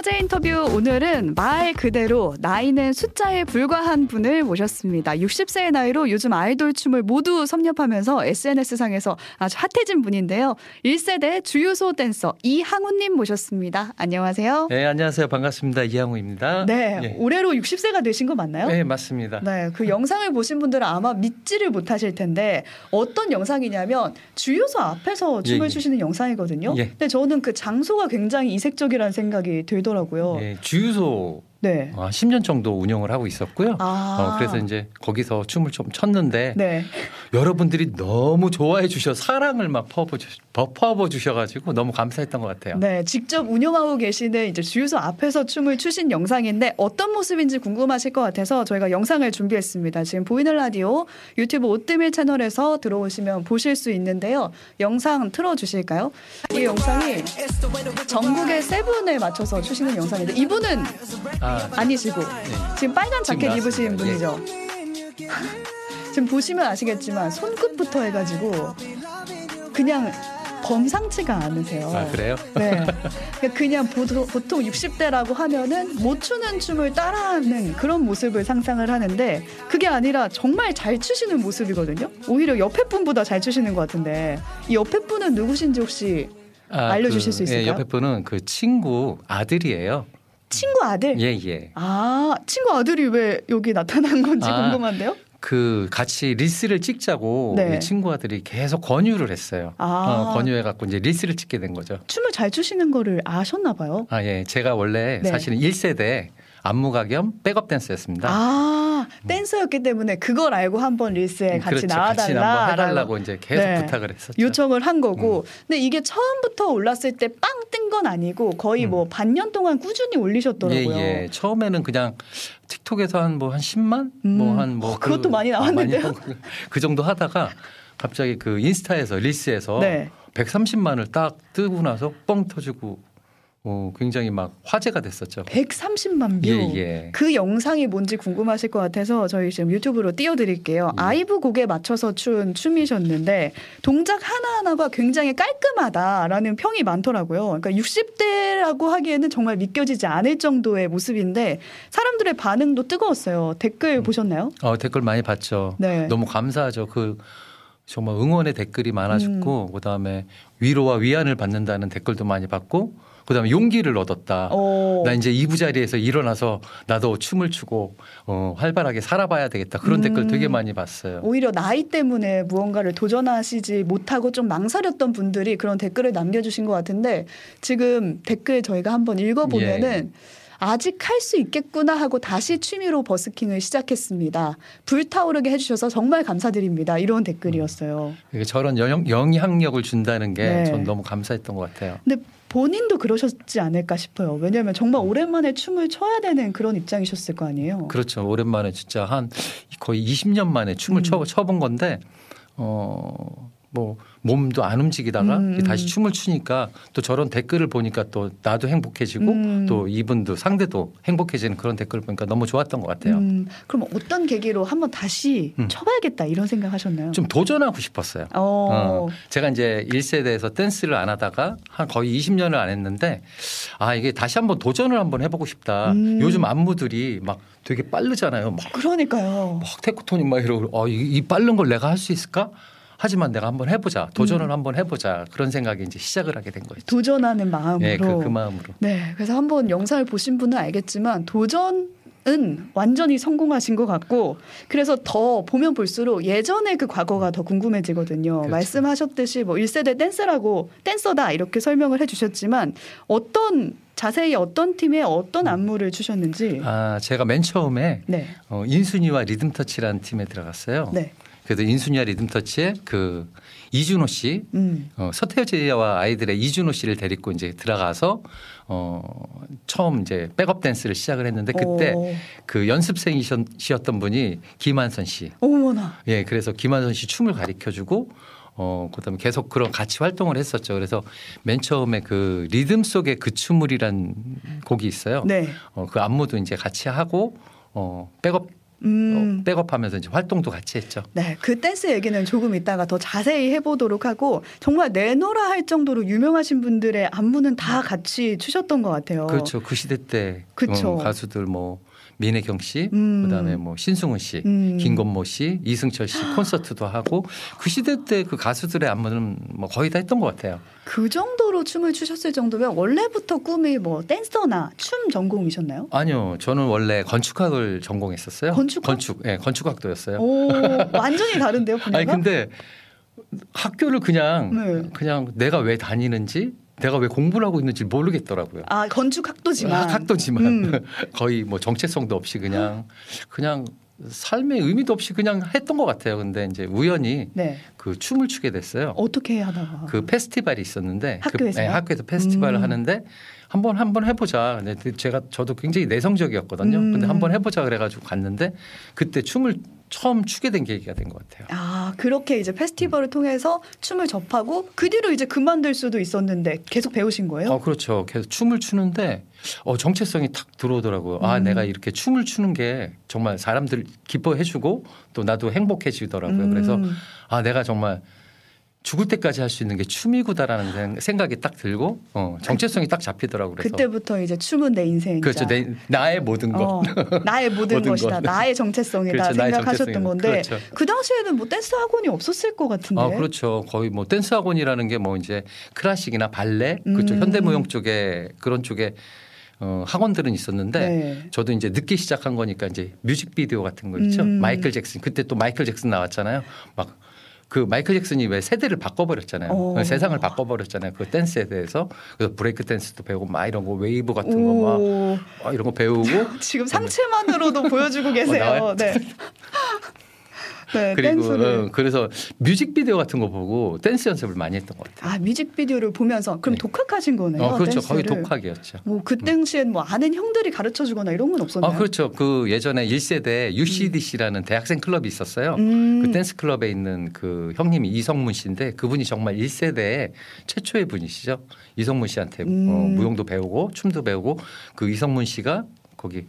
화제 인터뷰 오늘은 말 그대로 나이는 숫자에 불과한 분을 모셨습니다. 60세의 나이로 요즘 아이돌 춤을 모두 섭렵하면서 SNS상에서 아주 핫해진 분인데요. 1세대 주유소 댄서 이항우님 모셨습니다. 안녕하세요. 네, 안녕하세요. 반갑습니다. 이항우입니다. 네, 예. 올해로 60세가 되신 거 맞나요? 네, 맞습니다. 네, 그 영상을 보신 분들은 아마 믿지를 못하실 텐데 어떤 영상이냐면 주유소 앞에서 춤을 예, 예. 추시는 영상이거든요. 예. 근데 저는 그 장소가 굉장히 이색적이라는 생각이 들더라고요. 예, 주유소 네. 아, 10년 정도 운영을 하고 있었고요. 아. 어, 그래서 이제 거기서 춤을 좀 췄는데 네. 여러분들이 너무 좋아해 주셔 사랑을 막 퍼부 퍼부 주셔가지고 너무 감사했던 것 같아요. 네, 직접 운영하고 계시는 이제 주유소 앞에서 춤을 추신 영상인데 어떤 모습인지 궁금하실 것 같아서 저희가 영상을 준비했습니다. 지금 보이는 라디오 유튜브 오뜨밀 채널에서 들어오시면 보실 수 있는데요. 영상 틀어 주실까요? 이 영상이 전국의 세븐에 맞춰서 추시는 영상인데 이분은 아, 아니시고 네. 지금 빨간 지금 자켓 입으신 나왔습니다. 분이죠. 지금 보시면 아시겠지만 손끝부터 해가지고 그냥 범상치가 않으세요. 아 그래요? 네. 그러니까 그냥 보통, 보통 60대라고 하면은 못 추는 춤을 따라하는 그런 모습을 상상을 하는데 그게 아니라 정말 잘 추시는 모습이거든요. 오히려 옆에 분보다 잘 추시는 것 같은데 이 옆에 분은 누구신지 혹시 아, 알려주실 그, 수 있을까요? 예, 옆에 분은 그 친구 아들이에요. 친구 아들? 예, 예. 아, 친구 아들이 왜 여기 나타난 건지 아. 궁금한데요? 그 같이 릴스를 찍자고 네. 이 친구아들이 계속 권유를 했어요. 아. 어, 권유해 갖고 이제 릴스를 찍게 된 거죠. 춤을 잘 추시는 거를 아셨나 봐요. 아, 예. 제가 원래 네. 사실은 1세대 안무가 겸 백업 댄스였습니다. 아, 댄서였기 때문에 그걸 알고 한번 릴스에 같이 그렇죠. 같이 나와달라. 한번 해달라고 이제 계속 네. 부탁을 했었죠. 요청을 한 거고. 음. 근데 이게 처음부터 올랐을 때 빵 뜬 건 아니고 거의 음. 뭐 반년 동안 꾸준히 올리셨더라고요. 예, 예. 처음에는 그냥 틱톡에서 한 뭐한 10만? 음. 뭐한뭐 어, 그것도 많이 나왔는데요? 그 정도 하다가 갑자기 그 인스타에서 릴스에서 네. 130만을 딱 뜨고 나서 뻥 터지고 어, 굉장히 막 화제가 됐었죠. 130만 뷰. 예, 예. 그 영상이 뭔지 궁금하실 것 같아서 저희 지금 유튜브로 띄워드릴게요. 예. 아이브 곡에 맞춰서 춘 춤이셨는데 동작 하나하나가 굉장히 깔끔하다라는 평이 많더라고요. 그러니까 60대라고 하기에는 정말 믿겨지지 않을 정도의 모습인데 사람들의 반응도 뜨거웠어요. 댓글 보셨나요? 어, 댓글 많이 봤죠. 네. 너무 감사하죠. 그 정말 응원의 댓글이 많아졌고 음. 그다음에 위로와 위안을 받는다는 댓글도 많이 받고 그다음에 용기를 얻었다. 어. 나 이제 이부 자리에서 일어나서 나도 춤을 추고 어, 활발하게 살아봐야 되겠다. 그런 음. 댓글 되게 많이 봤어요. 오히려 나이 때문에 무언가를 도전하시지 못하고 좀 망설였던 분들이 그런 댓글을 남겨주신 것 같은데 지금 댓글 저희가 한번 읽어보면은 아직 할 수 있겠구나 하고 다시 취미로 버스킹을 시작했습니다. 불타오르게 해주셔서 정말 감사드립니다. 이런 댓글이었어요. 이게 저런 영, 영향력을 준다는 게 네. 전 너무 감사했던 것 같아요. 근데 본인도 그러셨지 않을까 싶어요. 왜냐하면 정말 오랜만에 춤을 춰야 되는 그런 입장이셨을 거 아니에요. 그렇죠. 오랜만에 진짜 한 거의 20년 만에 춤을 음. 춰, 춰본 건데 어. 뭐 몸도 안 움직이다가 음, 다시 음. 춤을 추니까 또 저런 댓글을 보니까 또 나도 행복해지고 음. 또 이분도 상대도 행복해지는 그런 댓글을 보니까 너무 좋았던 것 같아요. 음, 그럼 어떤 계기로 한번 다시 음. 쳐봐야겠다 이런 생각하셨나요? 좀 도전하고 싶었어요. 어. 어, 제가 이제 1세대에서 댄스를 안 하다가 한 거의 20년을 안 했는데 아 이게 다시 한번 도전을 한번 해보고 싶다. 음. 요즘 안무들이 막 되게 빠르잖아요. 막, 그러니까요. 막 테크토닉 막 이러고 어, 이, 이 빠른 걸 내가 할 수 있을까? 하지만 내가 한번 해보자. 도전을 음. 한번 해보자. 그런 생각이 이제 시작을 하게 된 거죠. 도전하는 마음으로. 예, 그, 그 마음으로. 네, 그래서 한번 영상을 보신 분은 알겠지만 도전 은 완전히 성공하신 것 같고 그래서 더 보면 볼수록 예전의 그 과거가 더 궁금해지거든요. 그렇죠. 말씀하셨듯이 뭐 1세대 댄서라고 댄서다 이렇게 설명을 해 주셨지만 어떤 자세히 어떤 팀에 어떤 안무를 추셨는지 아 제가 맨 처음에 네, 어, 인순이와 리듬터치라는 팀에 들어갔어요. 네, 그래서 인순이와 리듬터치의 그 이준호 씨 음, 어, 서태지와 아이들의 이준호 씨를 데리고 이제 들어가서 어, 처음 이제 백업 댄스를 시작을 했는데 그때 어, 그 연습생이셨던 분이 김한선 씨. 어머나, 예, 그래서 김한선 씨 춤을 가르쳐 주고 어, 그다음에 계속 그런 같이 활동을 했었죠. 그래서 맨 처음에 그 리듬 속의 그 춤을이란 곡이 있어요. 네, 어, 그 안무도 이제 같이 하고 어, 백업 음. 어, 백업하면서 이제 활동도 같이 했죠. 네, 그 댄스 얘기는 조금 이따가 더 자세히 해보도록 하고 정말 내노라 할 정도로 유명하신 분들의 안무는 다 같이 추셨던 것 같아요. 그렇죠. 그 시대 때 그쵸. 어, 가수들 뭐 민혜경 씨, 음. 그다음에 뭐 신승훈 씨, 음. 김건모 씨, 이승철 씨 콘서트도 하고 그 시대 때 그 가수들의 안무는 뭐 거의 다 했던 것 같아요. 그 정도로 춤을 추셨을 정도면 원래부터 꿈이 뭐 댄서나 춤 전공이셨나요? 아니요, 저는 원래 건축학을 전공했었어요. 건축학? 건축, 예, 건축학도였어요. 오, 완전히 다른데요, 분야가? 아니 근데 학교를 그냥 네. 그냥 내가 왜 다니는지 내가 왜 공부를 하고 있는지 모르겠더라고요. 아, 건축 학도지만. 학도지만 음. 거의 뭐 정체성도 없이 그냥 그냥 삶의 의미도 없이 그냥 했던 것 같아요. 근데 이제 우연히 네. 그 춤을 추게 됐어요. 어떻게 하다가? 그 페스티벌이 있었는데 학교에서요? 그, 네, 학교에서 페스티벌을 음. 하는데 한번 한번 해보자. 근데 제가 저도 굉장히 내성적이었거든요. 음. 근데 한번 해보자 그래가지고 갔는데 그때 춤을 처음 추게 된 계기가 된 것 같아요. 아, 그렇게 이제 페스티벌을 통해서 춤을 접하고 그 뒤로 이제 그만둘 수도 있었는데 계속 배우신 거예요? 어 그렇죠. 계속 춤을 추는데 어 정체성이 탁 들어오더라고요. 아 음. 내가 이렇게 춤을 추는 게 정말 사람들 기뻐해주고 또 나도 행복해지더라고요. 음. 그래서 아 내가 정말 죽을 때까지 할 수 있는 게 춤이구다라는 생- 생각이 딱 들고 어 정체성이 딱 잡히더라고요. 그래서 그때부터 이제 춤은 내 인생이다. 그렇죠. 내, 나의 모든 것. 어, 나의 모든, 모든 것이다. 것. 나의 정체성이다 그렇죠. 생각하셨던. 건데 그렇죠. 그 당시에는 뭐 댄스 학원이 없었을 것 같은데. 아, 그렇죠. 거의 뭐 댄스 학원이라는 게 뭐 이제 클래식이나 발레 그쪽 음. 현대무용 쪽에 그런 쪽에 어, 학원들은 있었는데 네. 저도 이제 늦게 시작한 거니까 이제 뮤직비디오 같은 거 있죠. 음. 마이클 잭슨 그때 또 마이클 잭슨 나왔잖아요. 막 그 마이클 잭슨이 왜 세대를 바꿔버렸잖아요. 어. 세상을 바꿔버렸잖아요. 그 댄스에 대해서 그래서 브레이크 댄스도 배우고 막 이런 거 웨이브 같은 거 오, 막 이런 거 배우고 지금 상체만으로도 보여주고 계세요. 나와요? 네. 네, 그리고 댄스를. 어, 그래서 뮤직비디오 같은 거 보고 댄스 연습을 많이 했던 것 같아요. 아 뮤직비디오를 보면서 그럼 네. 독학하신 거네요. 어, 그렇죠. 댄스를. 거의 독학이었죠. 뭐 그 당시엔 뭐 아는 형들이 가르쳐 주거나 이런 건 없었나요? 아, 그렇죠. 그 예전에 1세대 UCDC라는 대학생 클럽이 있었어요. 음. 그 댄스 클럽에 있는 그 형님이 이성문 씨인데 그분이 정말 1세대의 최초의 분이시죠. 이성문 씨한테 음. 어, 무용도 배우고 춤도 배우고 그 이성문 씨가 거기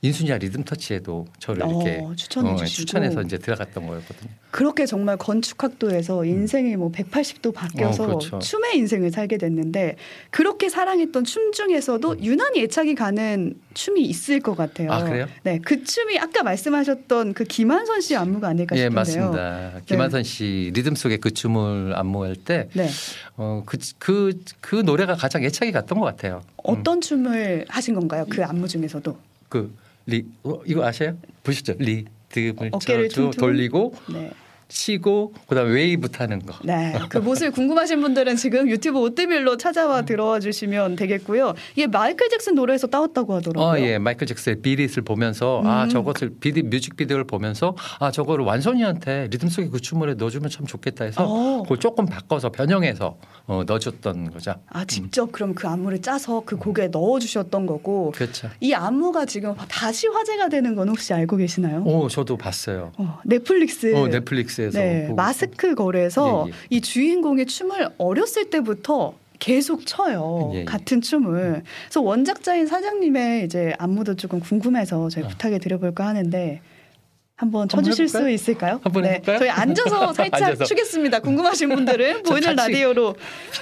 인순이야 리듬 터치에도 저를 어, 이렇게 추천해 어, 주시고. 추천해서 이제 들어갔던 거였거든요. 그렇게 정말 건축학도에서 인생이 뭐 180도 바뀌어서 어, 그렇죠. 춤의 인생을 살게 됐는데 그렇게 사랑했던 춤 중에서도 유난히 애착이 가는 춤이 있을 것 같아요. 아, 그래요? 네, 그 춤이 아까 말씀하셨던 그 김한선 씨 안무가 아닐까 예, 싶은데요. 맞습니다. 김한선 씨 리듬 속에 그 춤을 안무할 때 네, 어, 그, 그, 그 노래가 가장 애착이 갔던 것 같아요. 음. 어떤 춤을 하신 건가요? 그 안무 중에서도. 그 리, 어, 이거 아세요? 보시죠. 리듬을 어깨를 쳐주 퉁퉁. 돌리고 네. 치고 그다음에 웨이브 타는 거. 네. 그 모습 궁금하신 분들은 지금 유튜브 오뜨밀로 찾아와 들어와 주시면 되겠고요. 이게 마이클 잭슨 노래에서 따왔다고 하더라고요. 어, 예. 마이클 잭슨의 Beat It을 보면서 아, 음. 저것을 비릿 뮤직비디오를 보면서 아, 저거를 완선이한테 리듬 속에 그 춤을 넣어주면 참 좋겠다 해서 어. 그걸 조금 바꿔서 변형해서 어, 넣어줬던 거죠. 아, 직접 그럼 그 안무를 짜서 그 곡에 넣어 주셨던 거고 그렇죠. 이 안무가 지금 다시 화제가 되는 건 혹시 알고 계시나요? 오, 저도 봤어요. 어, 넷플릭스. 어, 넷플릭스 에서 네. 마스크 거래에서 예, 예. 이 주인공의 춤을 어렸을 때부터 계속 춰요. 예, 예. 같은 춤을. 그래서 원작자인 사장님의 이제 안무도 조금 궁금해서 저희 아. 부탁해 드려볼까 하는데 한번 쳐주실 수? 있을까요? 한번 네, 해볼까요? 저희 앉아서 살짝 앉아서. 추겠습니다. 궁금하신 분들은 저 보이는 라디오로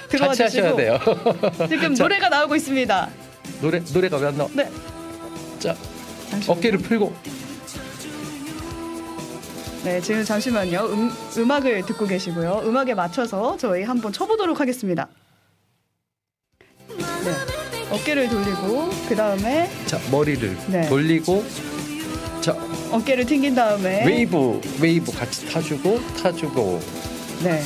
들어와 주시고. 지금 자. 노래가 나오고 있습니다. 노래 노래가 왜 안 나와? 네. 자. 어깨를 풀고 네, 지금 잠시만요. 음, 음악을 듣고 계시고요. 음악에 맞춰서 저희 한번 쳐보도록 하겠습니다. 네, 어깨를 돌리고 그 다음에 자, 머리를 네. 돌리고 자, 어깨를 튕긴 다음에 웨이브 웨이브 같이 타주고 타주고 네.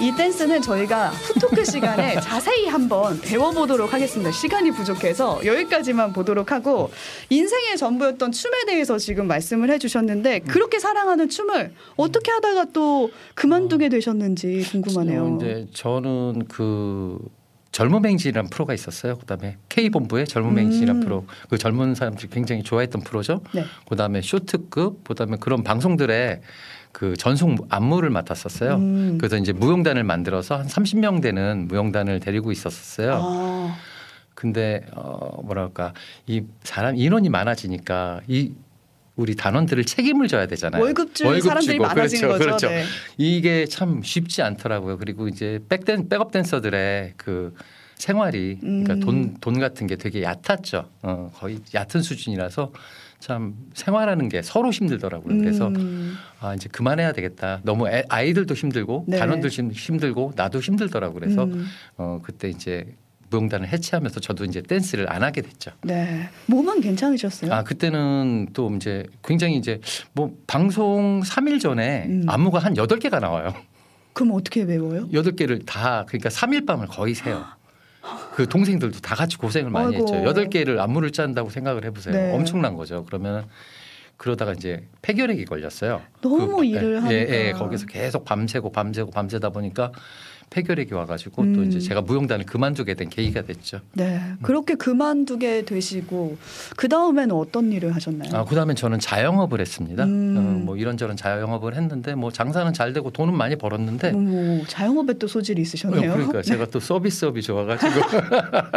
이 댄스는 저희가 후토크 시간에 자세히 한번 배워보도록 하겠습니다. 시간이 부족해서 여기까지만 보도록 하고 인생의 전부였던 춤에 대해서 지금 말씀을 해주셨는데 그렇게 사랑하는 춤을 어떻게 하다가 또 그만두게 되셨는지 궁금하네요. 어, 이제 저는 그 젊음행진이라는 프로가 있었어요. 그다음에 K 본부의 젊음행진이라는 음. 프로. 그 젊은 사람들이 굉장히 좋아했던 프로죠. 네. 그다음에 쇼트급, 그다음에 그런 방송들의 그 전속 안무를 맡았었어요. 음. 그래서 이제 무용단을 만들어서 한 30명 되는 무용단을 데리고 있었어요. 아, 근데 어 뭐랄까 이 사람 인원이 많아지니까 이 우리 단원들을 책임을 져야 되잖아요. 월급 줄 사람들이 많아진 그렇죠, 거죠. 그렇죠. 네. 이게 참 쉽지 않더라고요. 그리고 이제 백댄 백업 댄서들의 그 생활이 그러니까 음. 돈돈 같은 게 되게 얕았죠. 어, 거의 얕은 수준이라서 참 생활하는 게 서로 힘들더라고요. 그래서 음. 아 이제 그만해야 되겠다. 너무 애, 아이들도 힘들고 네. 단원들 힘- 힘들고 나도 힘들더라고. 그래서 음. 어 그때 이제 무용단을 해체하면서 저도 이제 댄스를 안 하게 됐죠. 네. 몸은 괜찮으셨어요? 아 그때는 또 이제 굉장히 이제 뭐 방송 3일 전에 음. 안무가 한 8개가 나와요. 그럼 어떻게 외워요? 8개를 다 그러니까 3일 밤을 거의 새요. 그 동생들도 다 같이 고생을 많이 아이고. 했죠. 8개를 안무를 짠다고 생각을 해 보세요. 네. 엄청난 거죠. 그러면 그러다가 이제 폐결핵이 걸렸어요. 너무 그, 일을 예, 하니까. 예, 거기서 계속 밤새고 밤새고 밤새다 보니까 폐결핵이 와가지고 또 음. 이제 제가 무용단을 그만두게 된 계기가 됐죠. 네. 그렇게 그만두게 되시고 그 다음에는 어떤 일을 하셨나요? 아, 그 다음에 저는 자영업을 했습니다. 음. 어, 뭐 이런저런 자영업을 했는데 뭐 장사는 잘 되고 돈은 많이 벌었는데 어머, 자영업에 또 소질이 있으셨네요. 어, 그러니까 제가 또 서비스업이 좋아가지고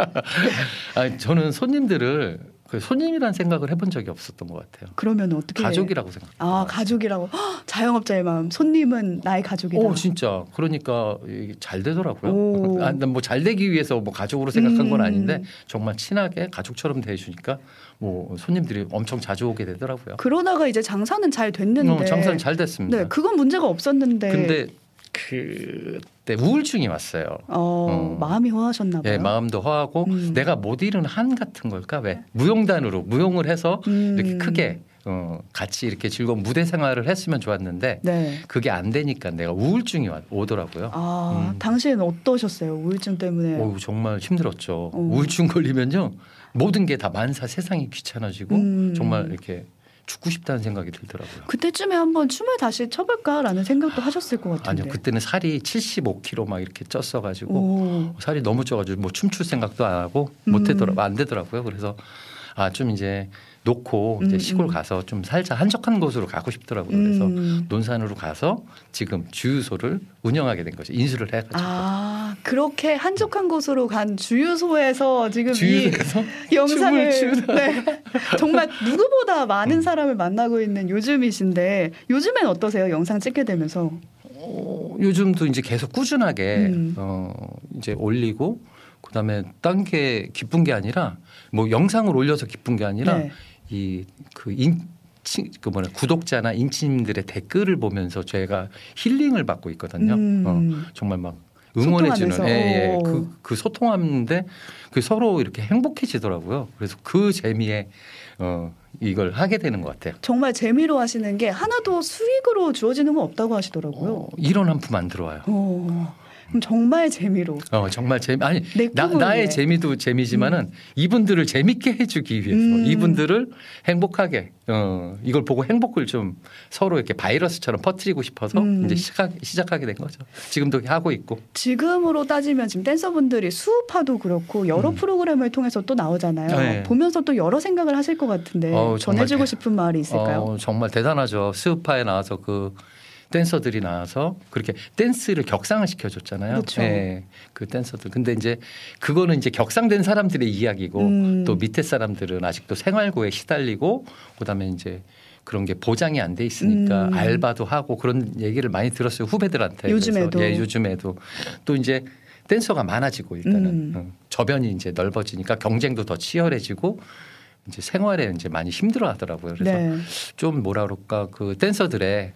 아니, 저는 손님들을 그 손님이란 생각을 해본 적이 없었던 것 같아요. 그러면 어떻게? 가족이라고 생각. 아 가족이라고 헉, 자영업자의 마음. 손님은 나의 가족이다. 오 진짜 그러니까 잘 되더라고요. 오. 아, 난뭐잘 되기 위해서 뭐 가족으로 생각한 건 음. 아닌데 정말 친하게 가족처럼 대해주니까 뭐 손님들이 엄청 자주 오게 되더라고요. 그러다가 이제 장사는 잘 됐는데. 어, 장사는 잘 됐습니다. 네, 그건 문제가 없었는데. 근데 그 때 우울증이 왔어요. 어, 어. 마음이 허하셨나 봐요. 예, 마음도 허하고 음. 내가 못 이룬 한 같은 걸까 왜 무용단으로 무용을 해서 음. 이렇게 크게 어, 같이 이렇게 즐거운 무대 생활을 했으면 좋았는데 네. 그게 안 되니까 내가 우울증이 와- 오더라고요. 아, 음. 당시에는 어떠셨어요? 우울증 때문에. 어우, 정말 힘들었죠. 어. 우울증 걸리면요 모든 게 다 만사 세상이 귀찮아지고 음. 정말 이렇게 죽고 싶다는 생각이 들더라고요. 그때쯤에 한번 춤을 다시 춰볼까라는 생각도 하셨을 것 같은데. 아니요 그때는 살이 75kg 막 이렇게 쪘어가지고 오. 살이 너무 쪄가지고 뭐 춤출 생각도 안 하고 음. 못 되더라 안 되더라고요. 그래서 아 좀 이제 놓고 이제 음, 시골 음. 가서 좀 살자 한적한 곳으로 가고 싶더라고요. 그래서 음. 논산으로 가서 지금 주유소를 운영하게 된 거죠. 인수를 해가지고 아 그렇게 한적한 곳으로 간 주유소에서 지금 주유소에서 이 영상을. 네, 정말 누구보다 많은 사람을 만나고 있는 요즘이신데 요즘엔 어떠세요? 영상 찍게 되면서 어, 요즘도 이제 계속 꾸준하게 음. 어, 이제 올리고 그다음에 딴 게 기쁜 게 아니라 뭐 영상을 올려서 기쁜 게 아니라 네. 이그인 그 뭐냐 구독자나 인치님들의 댓글을 보면서 제가 힐링을 받고 있거든요. 음. 어, 정말 막 응원해주는 소통하면서. 예, 예. 오. 그, 그 소통하는데 그 서로 이렇게 행복해지더라고요. 그래서 그 재미에 어, 이걸 하게 되는 것 같아요. 정말 재미로 하시는 게 하나도 수익으로 주어지는 건 없다고 하시더라고요. 어, 이런 한 푼 안 들어와요. 어, 그럼 정말 재미로 어 정말 재미 아니 내 나, 나의 위해. 재미도 재미지만은 이분들을 재밌게 해주기 위해서 음. 이분들을 행복하게 어 이걸 보고 행복을 좀 서로 이렇게 바이러스처럼 퍼뜨리고 싶어서 음. 이제 시작 시작하게 된 거죠. 지금도 하고 있고 지금으로 따지면 지금 댄서분들이 수우파도 그렇고 여러 음. 프로그램을 통해서 또 나오잖아요. 네. 보면서 또 여러 생각을 하실 것 같은데 정말 전해주고 대- 싶은 말이 있을까요? 어, 정말 대단하죠. 스우파에 나와서 그 댄서들이 나와서 그렇게 댄스를 격상을 시켜줬잖아요. 그렇죠. 예, 그 댄서들. 근데 이제 그거는 이제 격상된 사람들의 이야기고 음. 또 밑에 사람들은 아직도 생활고에 시달리고 그다음에 이제 그런 게 보장이 안 돼 있으니까 음. 알바도 하고 그런 얘기를 많이 들었어요 후배들한테. 요즘에도. 그래서 예, 요즘에도 또 이제 댄서가 많아지고 일단은 음. 어, 저변이 이제 넓어지니까 경쟁도 더 치열해지고 이제 생활에 이제 많이 힘들어하더라고요. 그래서 네. 좀 뭐라 그럴까 그 댄서들의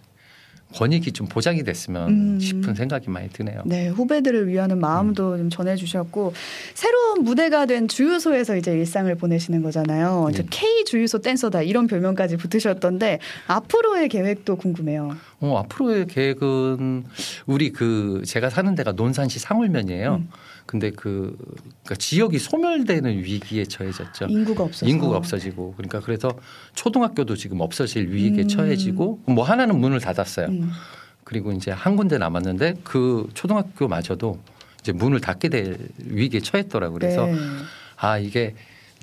권익이 좀 보장이 됐으면 음. 싶은 생각이 많이 드네요. 네, 후배들을 위하는 마음도 좀 전해주셨고 새로운 무대가 된 주유소에서 이제 일상을 보내시는 거잖아요. 네. K 주유소 댄서다 이런 별명까지 붙으셨던데 앞으로의 계획도 궁금해요. 어, 앞으로의 계획은 우리 그 제가 사는 데가 논산시 상울면이에요. 음. 근데 그 그러니까 지역이 소멸되는 위기에 처해졌죠. 인구가 없어서 인구가 없어지고 그러니까 그래서 초등학교도 지금 없어질 위기에 음. 처해지고 뭐 하나는 문을 닫았어요. 음. 그리고 이제 한 군데 남았는데 그 초등학교마저도 이제 문을 닫게 될 위기에 처했더라고요. 그래서 네. 아 이게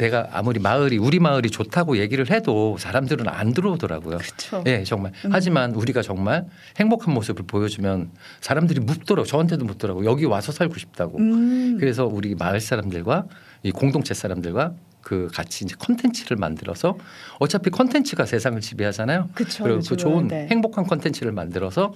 내가 아무리 마을이 우리 마을이 좋다고 얘기를 해도 사람들은 안 들어오더라고요. 그렇죠. 예, 정말. 음. 하지만 우리가 정말 행복한 모습을 보여주면 사람들이 묻더라고. 저한테도 묻더라고. 여기 와서 살고 싶다고. 음. 그래서 우리 마을 사람들과 이 공동체 사람들과 그 같이 이제 컨텐츠를 만들어서 어차피 컨텐츠가 세상을 지배하잖아요. 그쵸, 그리고 그쵸. 그 좋은 네. 행복한 컨텐츠를 만들어서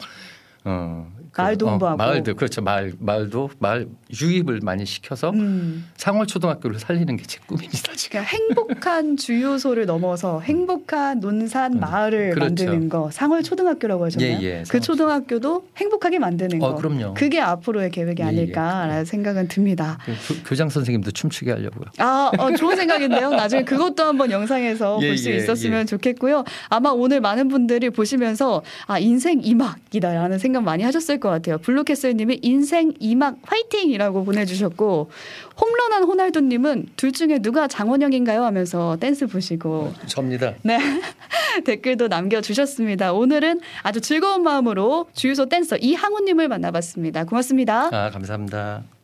어, 그, 마을도 홍보하고. 마을도 그렇죠. 마을 마을도 마을 유입을 많이 시켜서 음. 상월 초등학교를 살리는 게 제 꿈입니다 지금. 그러니까 행복한 주유소를 넘어서 행복한 논산 음, 마을을 그렇죠. 만드는 거 상월 초등학교라고 하셨나요? 예, 예, 그 초등학교도 행복하게 만드는 어 거. 그럼요. 그게 앞으로의 계획이 예, 예. 아닐까라는 생각은 듭니다. 그 교, 장 선생님도 춤추게 하려고요. 아, 어, 좋은 생각인데요. 나중에 그것도 한번 영상에서 예, 볼수 예, 있었으면 예. 좋겠고요. 아마 오늘 많은 분들이 보시면서 아, 인생 이막이다라는 생각 많이 하셨을 것 같아요. 블루캐슬님이 인생 이막 화이팅이라고 보내주셨고 홈런한 호날두님은 둘 중에 누가 장원영인가요 하면서 댄스 보시고 접니다. 네. 댓글도 남겨주셨습니다. 오늘은 아주 즐거운 마음으로 주유소 댄서 이항우님을 만나봤습니다. 고맙습니다. 아 감사합니다.